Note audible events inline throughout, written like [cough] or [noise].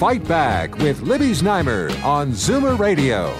Fight Back with Libby Znaimer on Zoomer Radio.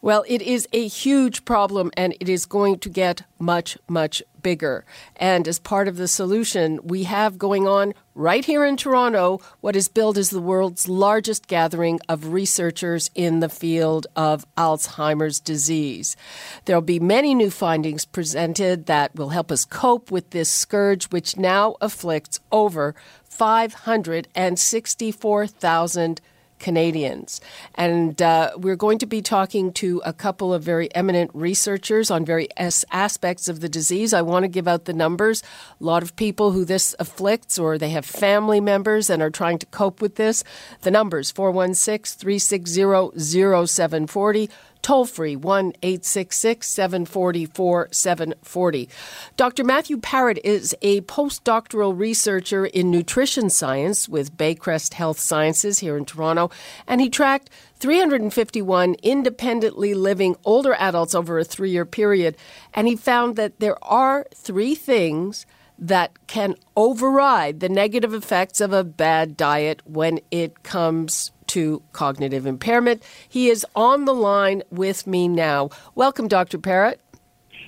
Well, it is a huge problem and it is going to get much, much bigger. And as part of the solution, we have going on right here in Toronto what is billed as the world's largest gathering of researchers in the field of Alzheimer's disease. There'll be many new findings presented that will help us cope with this scourge, which now afflicts over 564,000 Canadians. And uh, we're going to be talking to a couple of very eminent researchers on various aspects of the disease. I want to give out the numbers. A lot of people who this afflicts or they have family members and are trying to cope with this. The numbers 416 360 0740 toll free 1 866 744 740. Dr. Matthew Parrott is a postdoctoral researcher in nutrition science with Baycrest Health Sciences here in Toronto, and he tracked 351 independently living older adults over a three year period, and he found that there are three things that can override the negative effects of a bad diet when it comes to cognitive impairment. He is on the line with me now. Welcome, Dr. Parrott.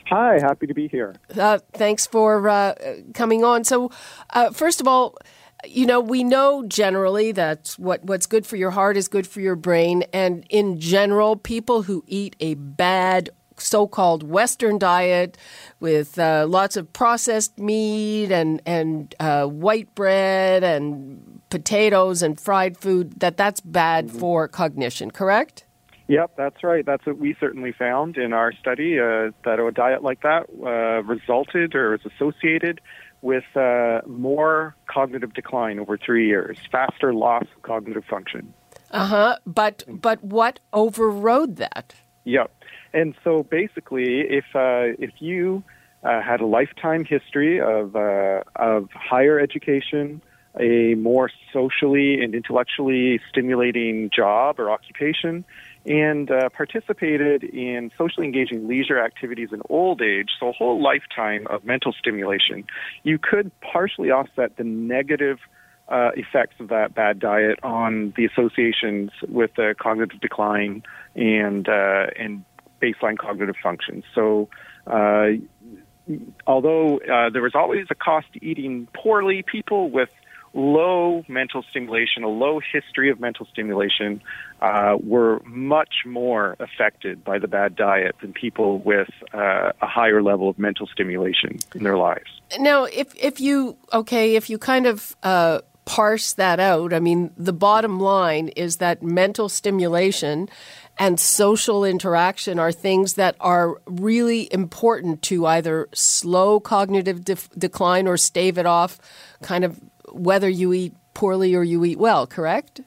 Hi, happy to be here. Uh, thanks for uh, coming on. So, uh, first of all, you know, we know generally that what, what's good for your heart is good for your brain. And in general, people who eat a bad so-called Western diet with uh, lots of processed meat and and uh, white bread and potatoes and fried food that that's bad mm-hmm. for cognition, correct? Yep, that's right. That's what we certainly found in our study uh, that a diet like that uh, resulted or is associated with uh, more cognitive decline over three years, faster loss of cognitive function. Uh huh. But but what overrode that? Yep. And so basically, if uh, if you uh, had a lifetime history of uh, of higher education, a more socially and intellectually stimulating job or occupation, and uh, participated in socially engaging leisure activities in old age, so a whole lifetime of mental stimulation, you could partially offset the negative uh, effects of that bad diet on the associations with the cognitive decline and uh, and baseline cognitive function. So. Uh, although uh, there was always a cost to eating poorly, people with low mental stimulation, a low history of mental stimulation, uh, were much more affected by the bad diet than people with uh, a higher level of mental stimulation in their lives. Now, if if you okay, if you kind of uh, parse that out, I mean, the bottom line is that mental stimulation and social interaction are things that are really important to either slow cognitive decline or stave it off, kind of whether you eat poorly or you eat well, correct?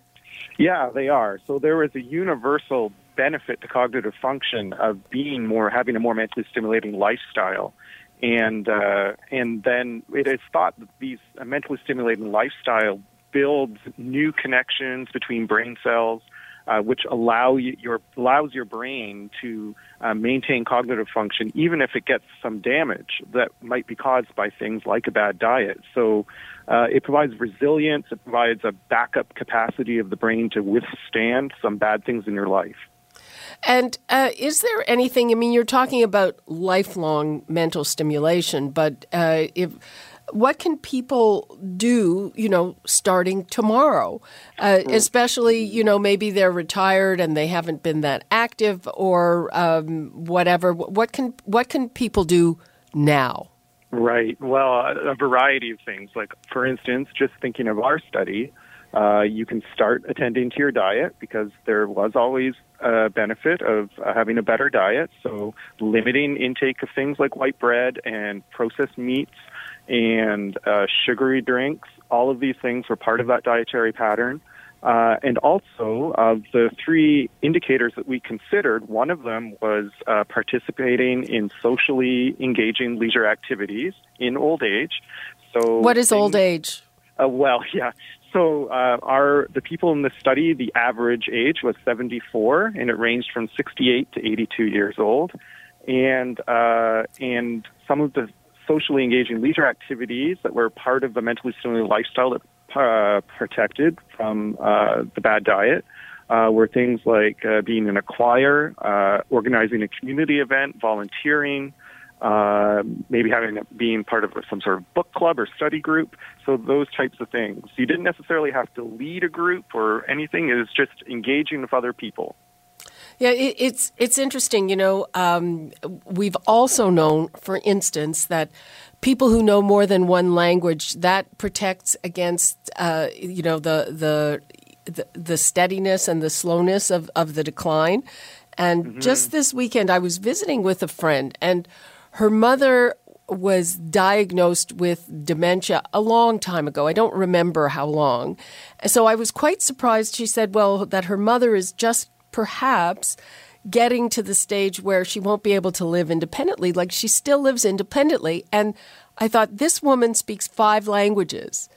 Yeah, they are. So there is a universal benefit to cognitive function of being more, having a more mentally stimulating lifestyle. And uh, and then it is thought that these mentally stimulating lifestyle builds new connections between brain cells, uh, which allow you, your allows your brain to uh, maintain cognitive function, even if it gets some damage that might be caused by things like a bad diet. So uh, it provides resilience. It provides a backup capacity of the brain to withstand some bad things in your life. And uh, is there anything? I mean, you're talking about lifelong mental stimulation, but uh, if what can people do, you know, starting tomorrow? Uh, hmm. especially, you know, maybe they're retired and they haven't been that active or um, whatever. What can what can people do now? Right. Well, a variety of things. Like, for instance, just thinking of our study, uh, you can start attending to your diet because there was always a benefit of uh, having a better diet. So, limiting intake of things like white bread and processed meats and uh, sugary drinks all of these things were part of that dietary pattern. Uh, and also, of the three indicators that we considered, one of them was uh, participating in socially engaging leisure activities in old age. So, what is old age? Uh, well, [laughs] yeah. So, uh, our the people in the study, the average age was 74, and it ranged from 68 to 82 years old. And uh, and some of the socially engaging leisure activities that were part of the mentally stimulating lifestyle that uh, protected from uh, the bad diet uh, were things like uh, being in a choir, uh, organizing a community event, volunteering, uh, maybe having being part of some sort of book club or study group. So those types of things. You didn't necessarily have to lead a group or anything. It was just engaging with other people. Yeah, it, it's it's interesting. You know, um, we've also known, for instance, that people who know more than one language that protects against uh, you know the, the the the steadiness and the slowness of, of the decline. And mm-hmm. just this weekend, I was visiting with a friend, and her mother was diagnosed with dementia a long time ago. I don't remember how long. So I was quite surprised. She said, well, that her mother is just perhaps getting to the stage where she won't be able to live independently. Like she still lives independently. And I thought, this woman speaks five languages.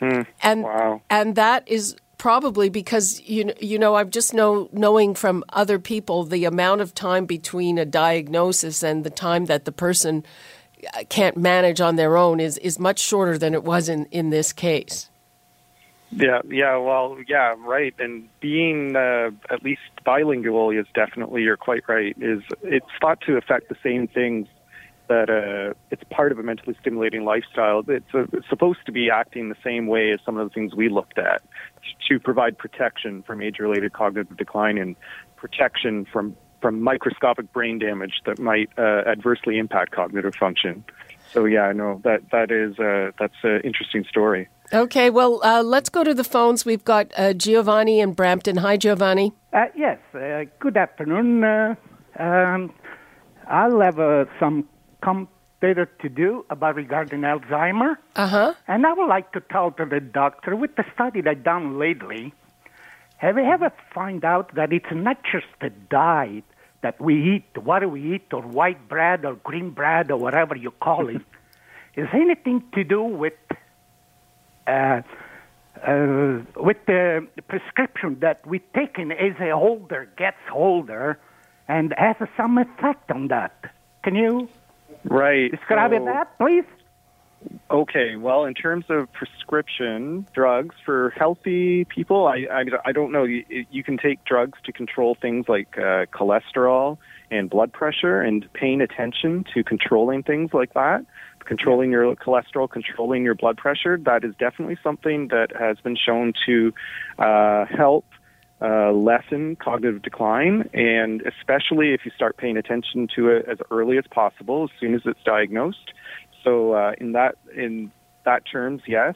Hmm. And, wow. and that is probably because you you know I've just know knowing from other people the amount of time between a diagnosis and the time that the person uh, can't manage on their own is is much shorter than it was in in this case. Yeah, yeah, well, yeah, right. And being uh, at least bilingual is definitely, you're quite right, is it's thought to affect the same things that uh, it's part of a mentally stimulating lifestyle. It's, uh, it's supposed to be acting the same way as some of the things we looked at to provide protection from age-related cognitive decline and protection from from microscopic brain damage that might uh, adversely impact cognitive function. So yeah, no, that that is uh, that's an interesting story. Okay, well, uh, let's go to the phones. We've got uh, Giovanni in Brampton. Hi, Giovanni. Uh, yes, uh, good afternoon. Uh, um, I'll have uh, some later to do about regarding Alzheimer. Uh huh. And I would like to tell to the doctor with the study that done lately. Have you ever find out that it's not just the diet that we eat, what we eat, or white bread or green bread or whatever you call it, [laughs] is anything to do with uh, uh, with the prescription that we taken as a older gets older and has some effect on that. Can you right so, that, please? Okay, well, in terms of prescription drugs for healthy people, I, I, I don't know. You, you can take drugs to control things like uh, cholesterol and blood pressure, and paying attention to controlling things like that controlling your cholesterol, controlling your blood pressure, that is definitely something that has been shown to uh, help uh, lessen cognitive decline, and especially if you start paying attention to it as early as possible, as soon as it's diagnosed. So, uh, in that in that terms, yes.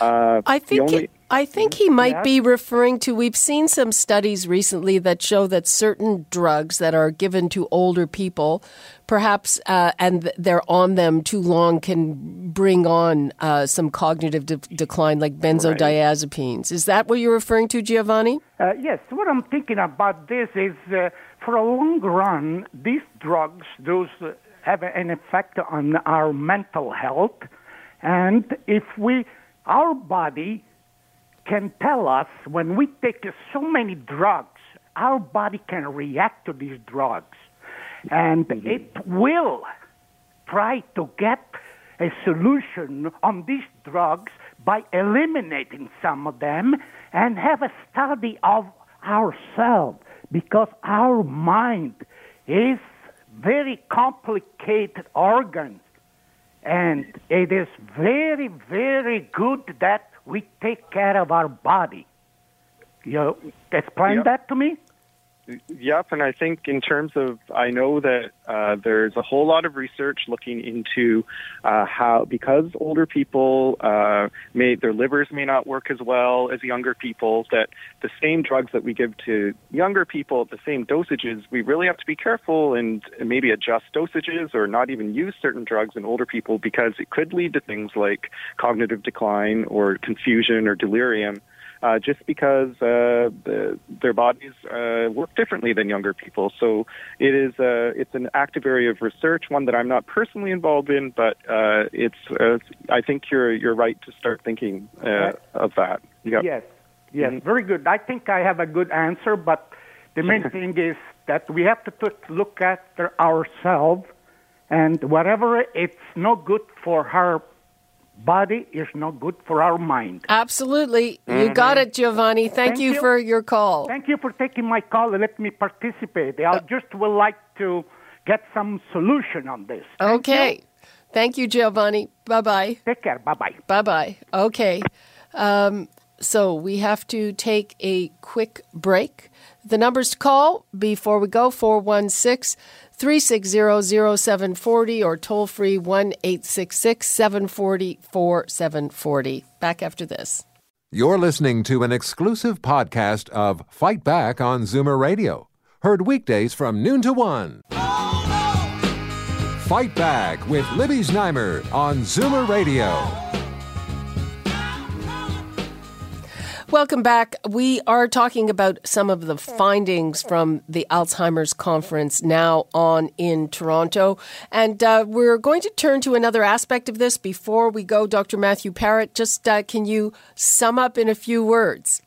Uh, I think only, it, I think he might be referring to. We've seen some studies recently that show that certain drugs that are given to older people, perhaps, uh, and they're on them too long, can bring on uh, some cognitive de- decline, like benzodiazepines. Right. Is that what you're referring to, Giovanni? Uh, yes. What I'm thinking about this is, uh, for a long run, these drugs, those uh, have an effect on our mental health, and if we, our body can tell us when we take so many drugs, our body can react to these drugs. And mm-hmm. it will try to get a solution on these drugs by eliminating some of them and have a study of ourselves because our mind is very complicated organ and it is very very good that we take care of our body. You explain yep. that to me? Yep, and I think in terms of, I know that uh, there's a whole lot of research looking into uh, how, because older people uh, may, their livers may not work as well as younger people, that the same drugs that we give to younger people, the same dosages, we really have to be careful and maybe adjust dosages or not even use certain drugs in older people because it could lead to things like cognitive decline or confusion or delirium uh, just because uh, the, their bodies uh, work differently than younger people. So it is uh, it's an active area of research, one that I'm not personally involved in, but uh, it's uh, I think you're you're right to start thinking uh, of that. Yep. Yes, yes, mm-hmm. very good. I think I have a good answer, but the main [laughs] thing is that we have to look at ourselves, and whatever it's no good for her body is not good for our mind. Absolutely. Mm-hmm. You got it, Giovanni. Thank, Thank you, you, for your call. Thank you for taking my call and let me participate. I just would like to get some solution on this. Thank okay. You. Thank you, Giovanni. Bye bye. Take care. Bye bye. Bye bye. Okay. Um, so we have to take a quick break. The numbers to call before we go 416 360-0740 or toll free 1-866-740-4740. Back after this. You're listening to an exclusive podcast of Fight Back on Zoomer Radio. Heard weekdays from noon to 1. Oh, no. Fight Back with Libby Znaimer on Zoomer Radio. Welcome back. We are talking about some of the findings from the Alzheimer's conference now on in Toronto. And uh, we're going to turn to another aspect of this before we go. Dr. Matthew Parrott, just uh, can you sum up in a few words?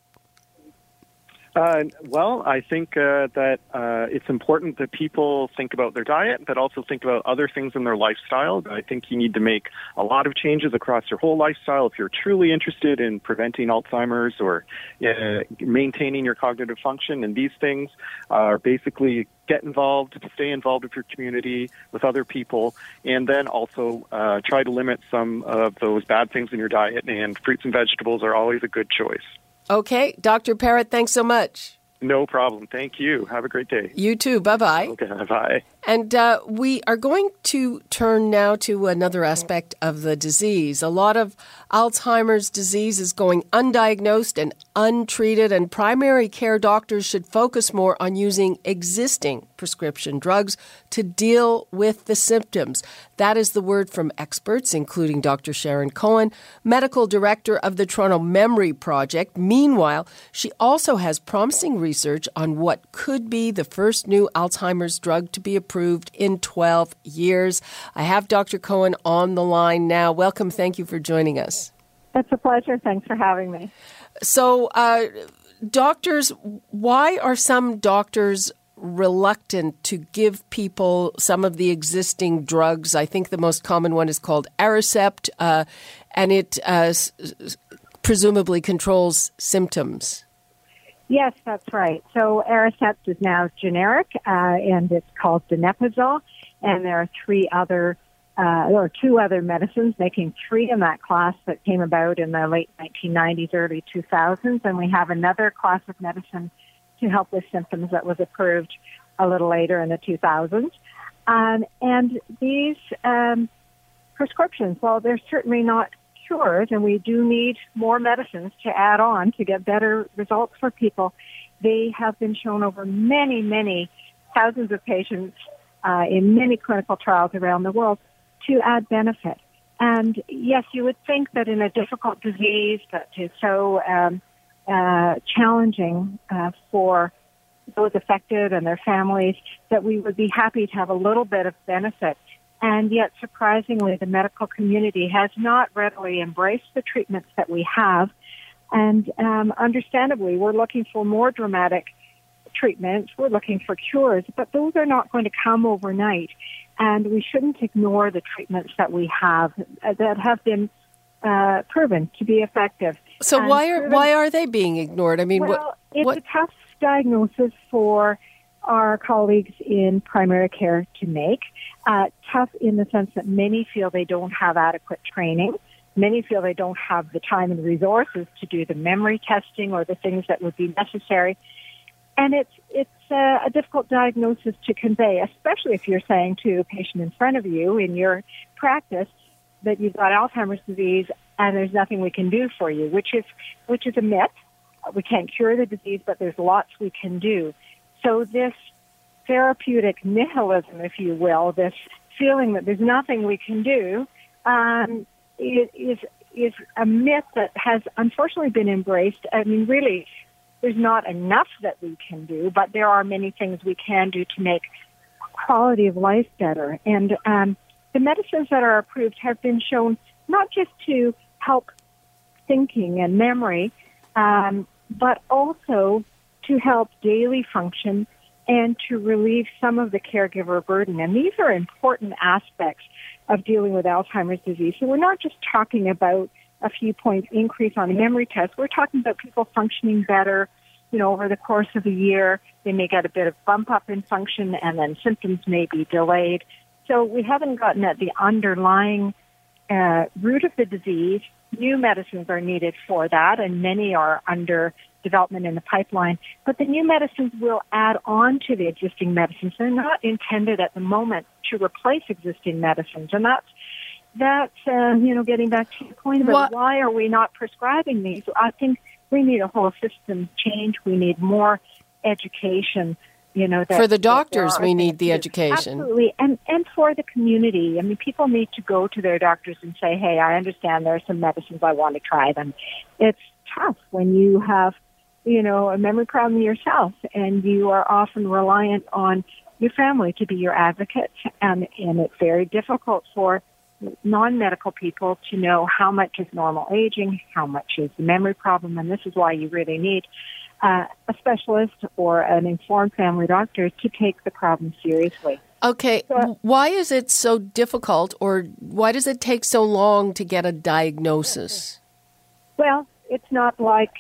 Uh, well, I think uh, that uh, it's important that people think about their diet, but also think about other things in their lifestyle. I think you need to make a lot of changes across your whole lifestyle if you're truly interested in preventing Alzheimer's or uh, maintaining your cognitive function. And these things are basically get involved, stay involved with your community, with other people, and then also uh, try to limit some of those bad things in your diet. And fruits and vegetables are always a good choice. Okay. Dr. Parrott, thanks so much. No problem. Thank you. Have a great day. You too. Bye bye. Okay. Bye. And uh, we are going to turn now to another aspect of the disease. A lot of Alzheimer's disease is going undiagnosed and untreated, and primary care doctors should focus more on using existing prescription drugs to deal with the symptoms. That is the word from experts, including Dr. Sharon Cohen, medical director of the Toronto Memory Project. Meanwhile, she also has promising research on what could be the first new Alzheimer's drug to be approved in 12 years. I have Dr. Cohen on the line now. Welcome. Thank you for joining us. It's a pleasure. Thanks for having me. So, uh, doctors, why are some doctors reluctant to give people some of the existing drugs. I think the most common one is called Aricept, uh, and it uh, s- presumably controls symptoms. Yes, that's right. So Aricept is now generic, uh, and it's called donepezil, and there are three other uh, or two other medicines, making three in that class that came about in the late 1990s, early 2000s, and we have another class of medicine to help with symptoms that was approved a little later in the 2000s. Um, and these um, prescriptions, while they're certainly not and we do need more medicines to add on to get better results for people, they have been shown over many, many thousands of patients uh, in many clinical trials around the world to add benefit. And yes, you would think that in a difficult disease that is so um, uh, challenging uh, for those affected and their families, that we would be happy to have a little bit of benefit. And yet, surprisingly, the medical community has not readily embraced the treatments that we have. And um, understandably, we're looking for more dramatic treatments. We're looking for cures, but those are not going to come overnight. And we shouldn't ignore the treatments that we have uh, that have been uh, proven to be effective. So and why are proven, why are they being ignored? I mean, well, what, it's what? a tough diagnosis for our colleagues in primary care to make. Uh, tough in the sense that many feel they don't have adequate training. Many feel they don't have the time and resources to do the memory testing or the things that would be necessary. And it's it's a, a difficult diagnosis to convey, especially if you're saying to a patient in front of you in your practice that you've got Alzheimer's disease and there's nothing we can do for you, which is which is a myth. We can't cure the disease, but there's lots we can do. So this therapeutic nihilism, if you will, this feeling that there's nothing we can do, um, is is a myth that has unfortunately been embraced. I mean, really, there's not enough that we can do, but there are many things we can do to make quality of life better. And um, the medicines that are approved have been shown not just to help thinking and memory, um, but also to help daily function and to relieve some of the caregiver burden. And these are important aspects of dealing with Alzheimer's disease. So we're not just talking about a few points increase on a memory test. We're talking about people functioning better, you know, over the course of a year. They may get a bit of bump up in function and then symptoms may be delayed. So we haven't gotten at the underlying uh, root of the disease. New medicines are needed for that, and many are under development in the pipeline. But the new medicines will add on to the existing medicines. They're not intended at the moment to replace existing medicines, and that's that's uh, you know getting back to your point about what? why are we not prescribing these? I think we need a whole system change. We need more education you know for the doctors we need the education absolutely and and for the community i mean people need to go to their doctors and say hey i understand there are some medicines i want to try them it's tough when you have you know a memory problem yourself and you are often reliant on your family to be your advocate and and it's very difficult for non-medical people to know how much is normal aging how much is the memory problem and this is why you really need uh, a specialist or an informed family doctor to take the problem seriously. Okay, so, why is it so difficult or why does it take so long to get a diagnosis? Well, it's not like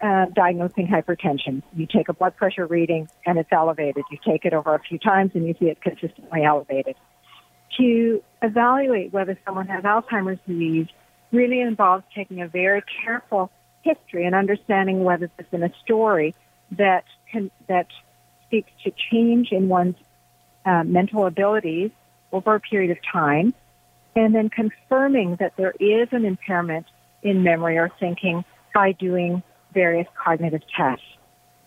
uh, diagnosing hypertension. You take a blood pressure reading and it's elevated. You take it over a few times and you see it consistently elevated. To evaluate whether someone has Alzheimer's disease really involves taking a very careful history and understanding whether there's been a story that can, that speaks to change in one's uh, mental abilities over a period of time, and then confirming that there is an impairment in memory or thinking by doing various cognitive tests.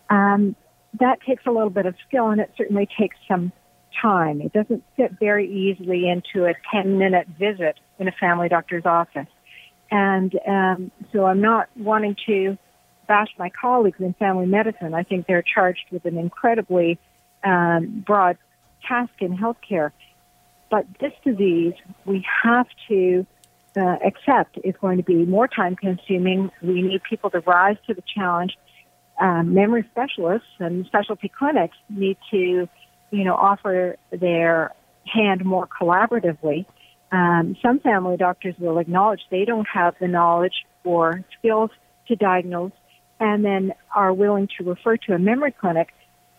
Um, that takes a little bit of skill, and it certainly takes some time. It doesn't fit very easily into a 10 minute visit in a family doctor's office. And um, so I'm not wanting to bash my colleagues in family medicine. I think they're charged with an incredibly um, broad task in healthcare. But this disease, we have to uh, accept is going to be more time consuming. We need people to rise to the challenge. Um, memory specialists and specialty clinics need to, you know, offer their hand more collaboratively um, some family doctors will acknowledge they don't have the knowledge or skills to diagnose and then are willing to refer to a memory clinic.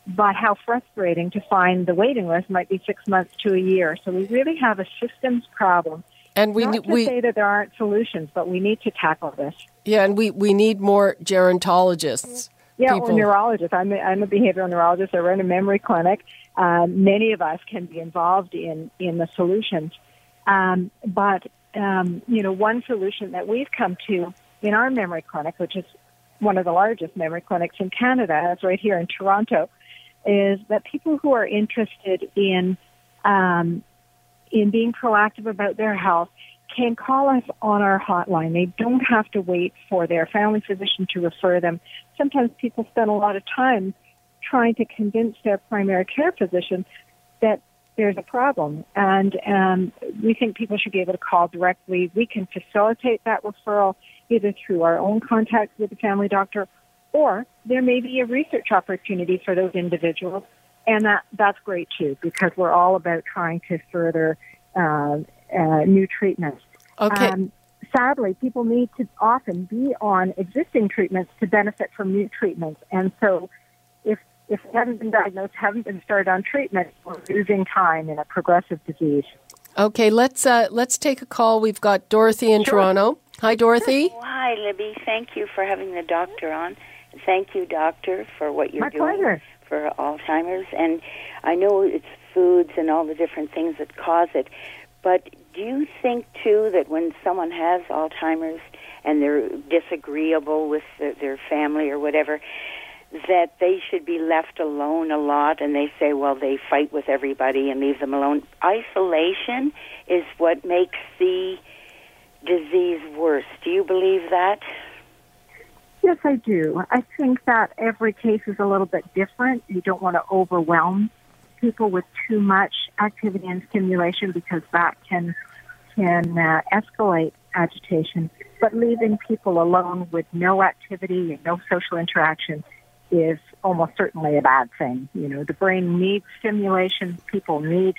But how frustrating to find the waiting list might be six months to a year. So we really have a systems problem. And we Not to we, say that there aren't solutions, but we need to tackle this. Yeah, and we, we need more gerontologists. Yeah, people. or neurologists. I'm a, I'm a behavioral neurologist. I run a memory clinic. Um, many of us can be involved in in the solutions. Um, but um, you know, one solution that we've come to in our memory clinic, which is one of the largest memory clinics in Canada, is right here in Toronto, is that people who are interested in um, in being proactive about their health can call us on our hotline. They don't have to wait for their family physician to refer them. Sometimes people spend a lot of time trying to convince their primary care physician that there's a problem. And um, we think people should be able to call directly. We can facilitate that referral either through our own contacts with the family doctor or there may be a research opportunity for those individuals. And that, that's great too because we're all about trying to further uh, uh, new treatments. Okay. Um, sadly, people need to often be on existing treatments to benefit from new treatments. And so if if they haven't been diagnosed, haven't been started on treatment, we're losing time in a progressive disease. Okay, let's uh, let's take a call. We've got Dorothy in sure. Toronto. Hi, Dorothy. Oh, hi, Libby. Thank you for having the doctor on. Thank you, doctor, for what you're My doing pleasure. For Alzheimer's, and I know it's foods and all the different things that cause it. But do you think too that when someone has Alzheimer's and they're disagreeable with the, their family or whatever, that they should be left alone a lot and they say, well, they fight with everybody and leave them alone. Isolation is what makes the disease worse. Do you believe that? Yes, I do. I think that every case is a little bit different. You don't want to overwhelm people with too much activity and stimulation because that can can uh, escalate agitation. But leaving people alone with no activity and no social interaction is almost certainly a bad thing. You know, the brain needs stimulation. People need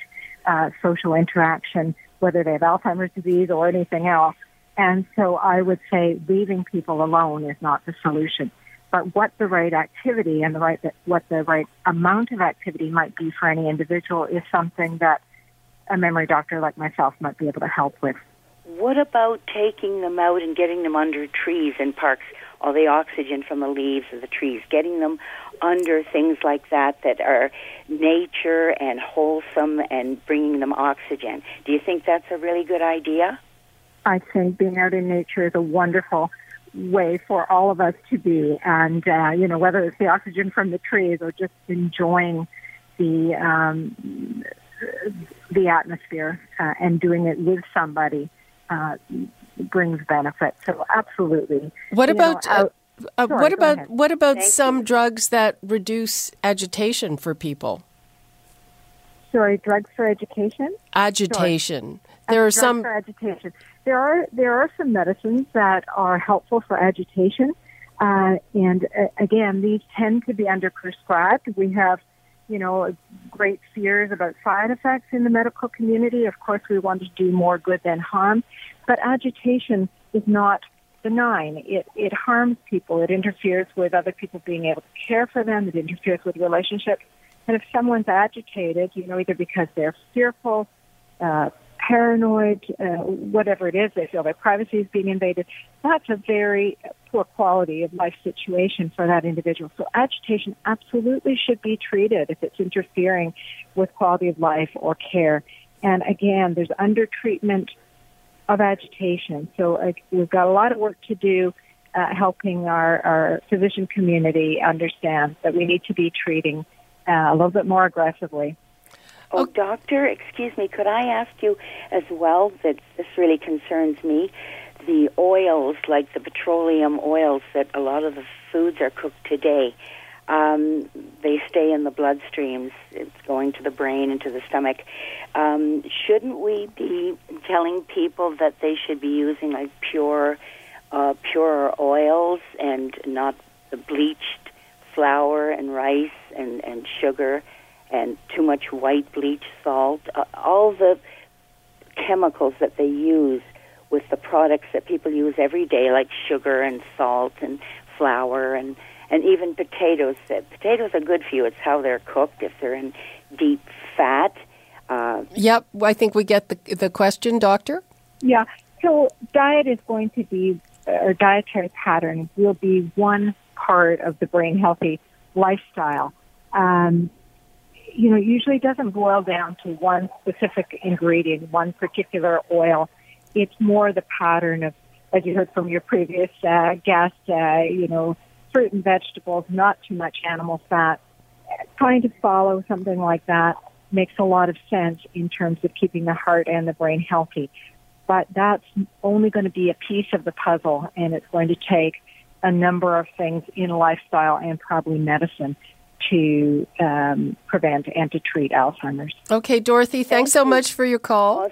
uh, social interaction, whether they have Alzheimer's disease or anything else. And so I would say leaving people alone is not the solution. But what the right activity and the right what the right amount of activity might be for any individual is something that a memory doctor like myself might be able to help with. What about taking them out and getting them under trees in parks? all the oxygen from the leaves of the trees, getting them under things like that that are nature and wholesome and bringing them oxygen. Do you think that's a really good idea? I think being out in nature is a wonderful way for all of us to be. And, uh, you know, whether it's the oxygen from the trees or just enjoying the, um, the atmosphere uh, and doing it with somebody, uh, brings benefit. So absolutely. What you about know, uh, uh, sorry, what about ahead. what about Thank some you. drugs that reduce agitation for people? Sorry, drugs for education. Agitation. Sorry. There uh, are some for agitation. There are there are some medicines that are helpful for agitation, uh, and uh, again, these tend to be underprescribed. We have you know, great fears about side effects in the medical community. Of course, we want to do more good than harm, but agitation is not benign. It, it harms people. It interferes with other people being able to care for them. It interferes with relationships. And if someone's agitated, you know, either because they're fearful, uh, paranoid, uh, whatever it is, they feel their privacy is being invaded, that's a very poor quality of life situation for that individual. So agitation absolutely should be treated if it's interfering with quality of life or care. And again, there's under treatment of agitation. So uh, we've got a lot of work to do uh, helping our, our physician community understand that we need to be treating uh, a little bit more aggressively Oh, doctor, excuse me, could I ask you as well that this really concerns me? The oils, like the petroleum oils that a lot of the foods are cooked today, um, they stay in the bloodstreams. It's going to the brain and to the stomach. Um, shouldn't we be telling people that they should be using like pure, uh, pure oils and not the bleached flour and rice and, and sugar? And too much white bleach salt, uh, all the chemicals that they use with the products that people use every day, like sugar and salt and flour and and even potatoes. That Potatoes are good for you. It's how they're cooked. If they're in deep fat. Uh, yep, I think we get the the question, doctor. Yeah. So diet is going to be, or dietary pattern will be one part of the brain healthy lifestyle. Um, you know, usually doesn't boil down to one specific ingredient, one particular oil. It's more the pattern of, as you heard from your previous uh, guest, uh, you know, fruit and vegetables, not too much animal fat. Trying to follow something like that makes a lot of sense in terms of keeping the heart and the brain healthy. But that's only going to be a piece of the puzzle, and it's going to take a number of things in lifestyle and probably medicine to um, prevent and to treat Alzheimer's. Okay, Dorothy, thanks so much for your call.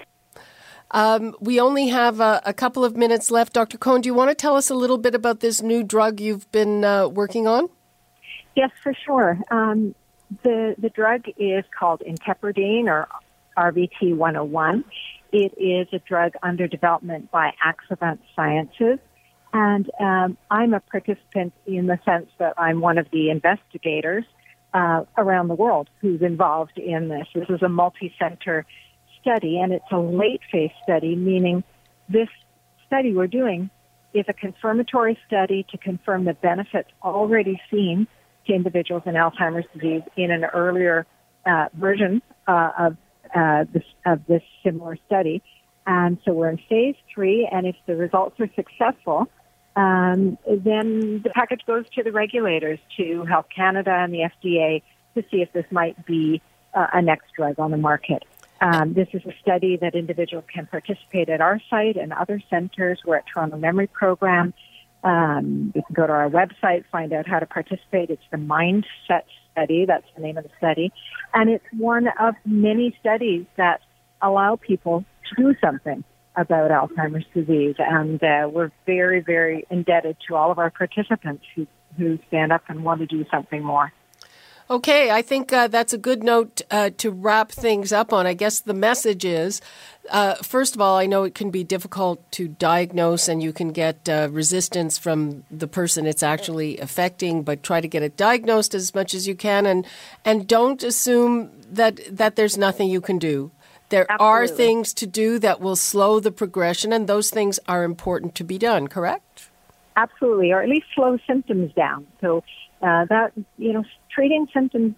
Um, we only have a, a, couple of minutes left. Dr. Cohen, do you want to tell us a little bit about this new drug you've been uh, working on? Yes, for sure. Um, the, the drug is called intepirdine or RVT 101. It is a drug under development by Axovant Sciences. And um, I'm a participant in the sense that I'm one of the investigators uh, around the world who's involved in this. This is a multi-center study, and it's a late phase study, meaning this study we're doing is a confirmatory study to confirm the benefits already seen to individuals in Alzheimer's disease in an earlier uh, version uh, of uh, this of this similar study. And so we're in phase three, and if the results are successful, um, then the package goes to the regulators, to Health Canada and the FDA, to see if this might be uh, a next drug on the market. Um, this is a study that individuals can participate at our site and other centers. We're at Toronto Memory Program. Um, you can go to our website, find out how to participate. It's the Mindset Study. That's the name of the study. And it's one of many studies that allow people to do something about Alzheimer's disease. And uh, we're very, very indebted to all of our participants who, who stand up and want to do something more. Okay, I think uh, that's a good note uh, to wrap things up on. I guess the message is uh, first of all, I know it can be difficult to diagnose and you can get uh, resistance from the person it's actually affecting, but try to get it diagnosed as much as you can and, and don't assume that, that there's nothing you can do. There Absolutely. are things to do that will slow the progression, and those things are important to be done, correct? Absolutely, or at least slow symptoms down. So uh, that you know, treating symptoms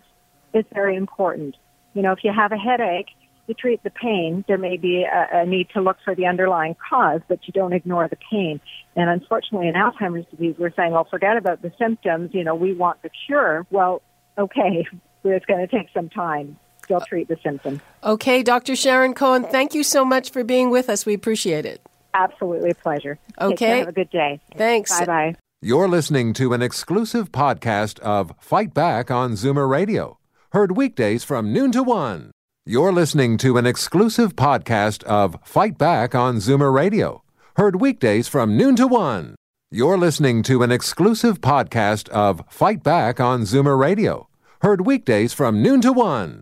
is very important. You know, if you have a headache, you treat the pain. There may be a, a need to look for the underlying cause, but you don't ignore the pain. And unfortunately, in Alzheimer's disease, we're saying, well, forget about the symptoms. You know, we want the cure. Well, okay, [laughs] it's going to take some time. Still treat the symptoms. Okay, Dr. Sharon Cohen, thank you so much for being with us. We appreciate it. Absolutely a pleasure. Okay. Have a good day. Thanks. Bye bye. You're listening to an exclusive podcast of Fight Back on Zoomer Radio, heard weekdays from noon to one. You're listening to an exclusive podcast of Fight Back on Zoomer Radio, heard weekdays from noon to one. You're listening to an exclusive podcast of Fight Back on Zoomer Radio, heard weekdays from noon to one.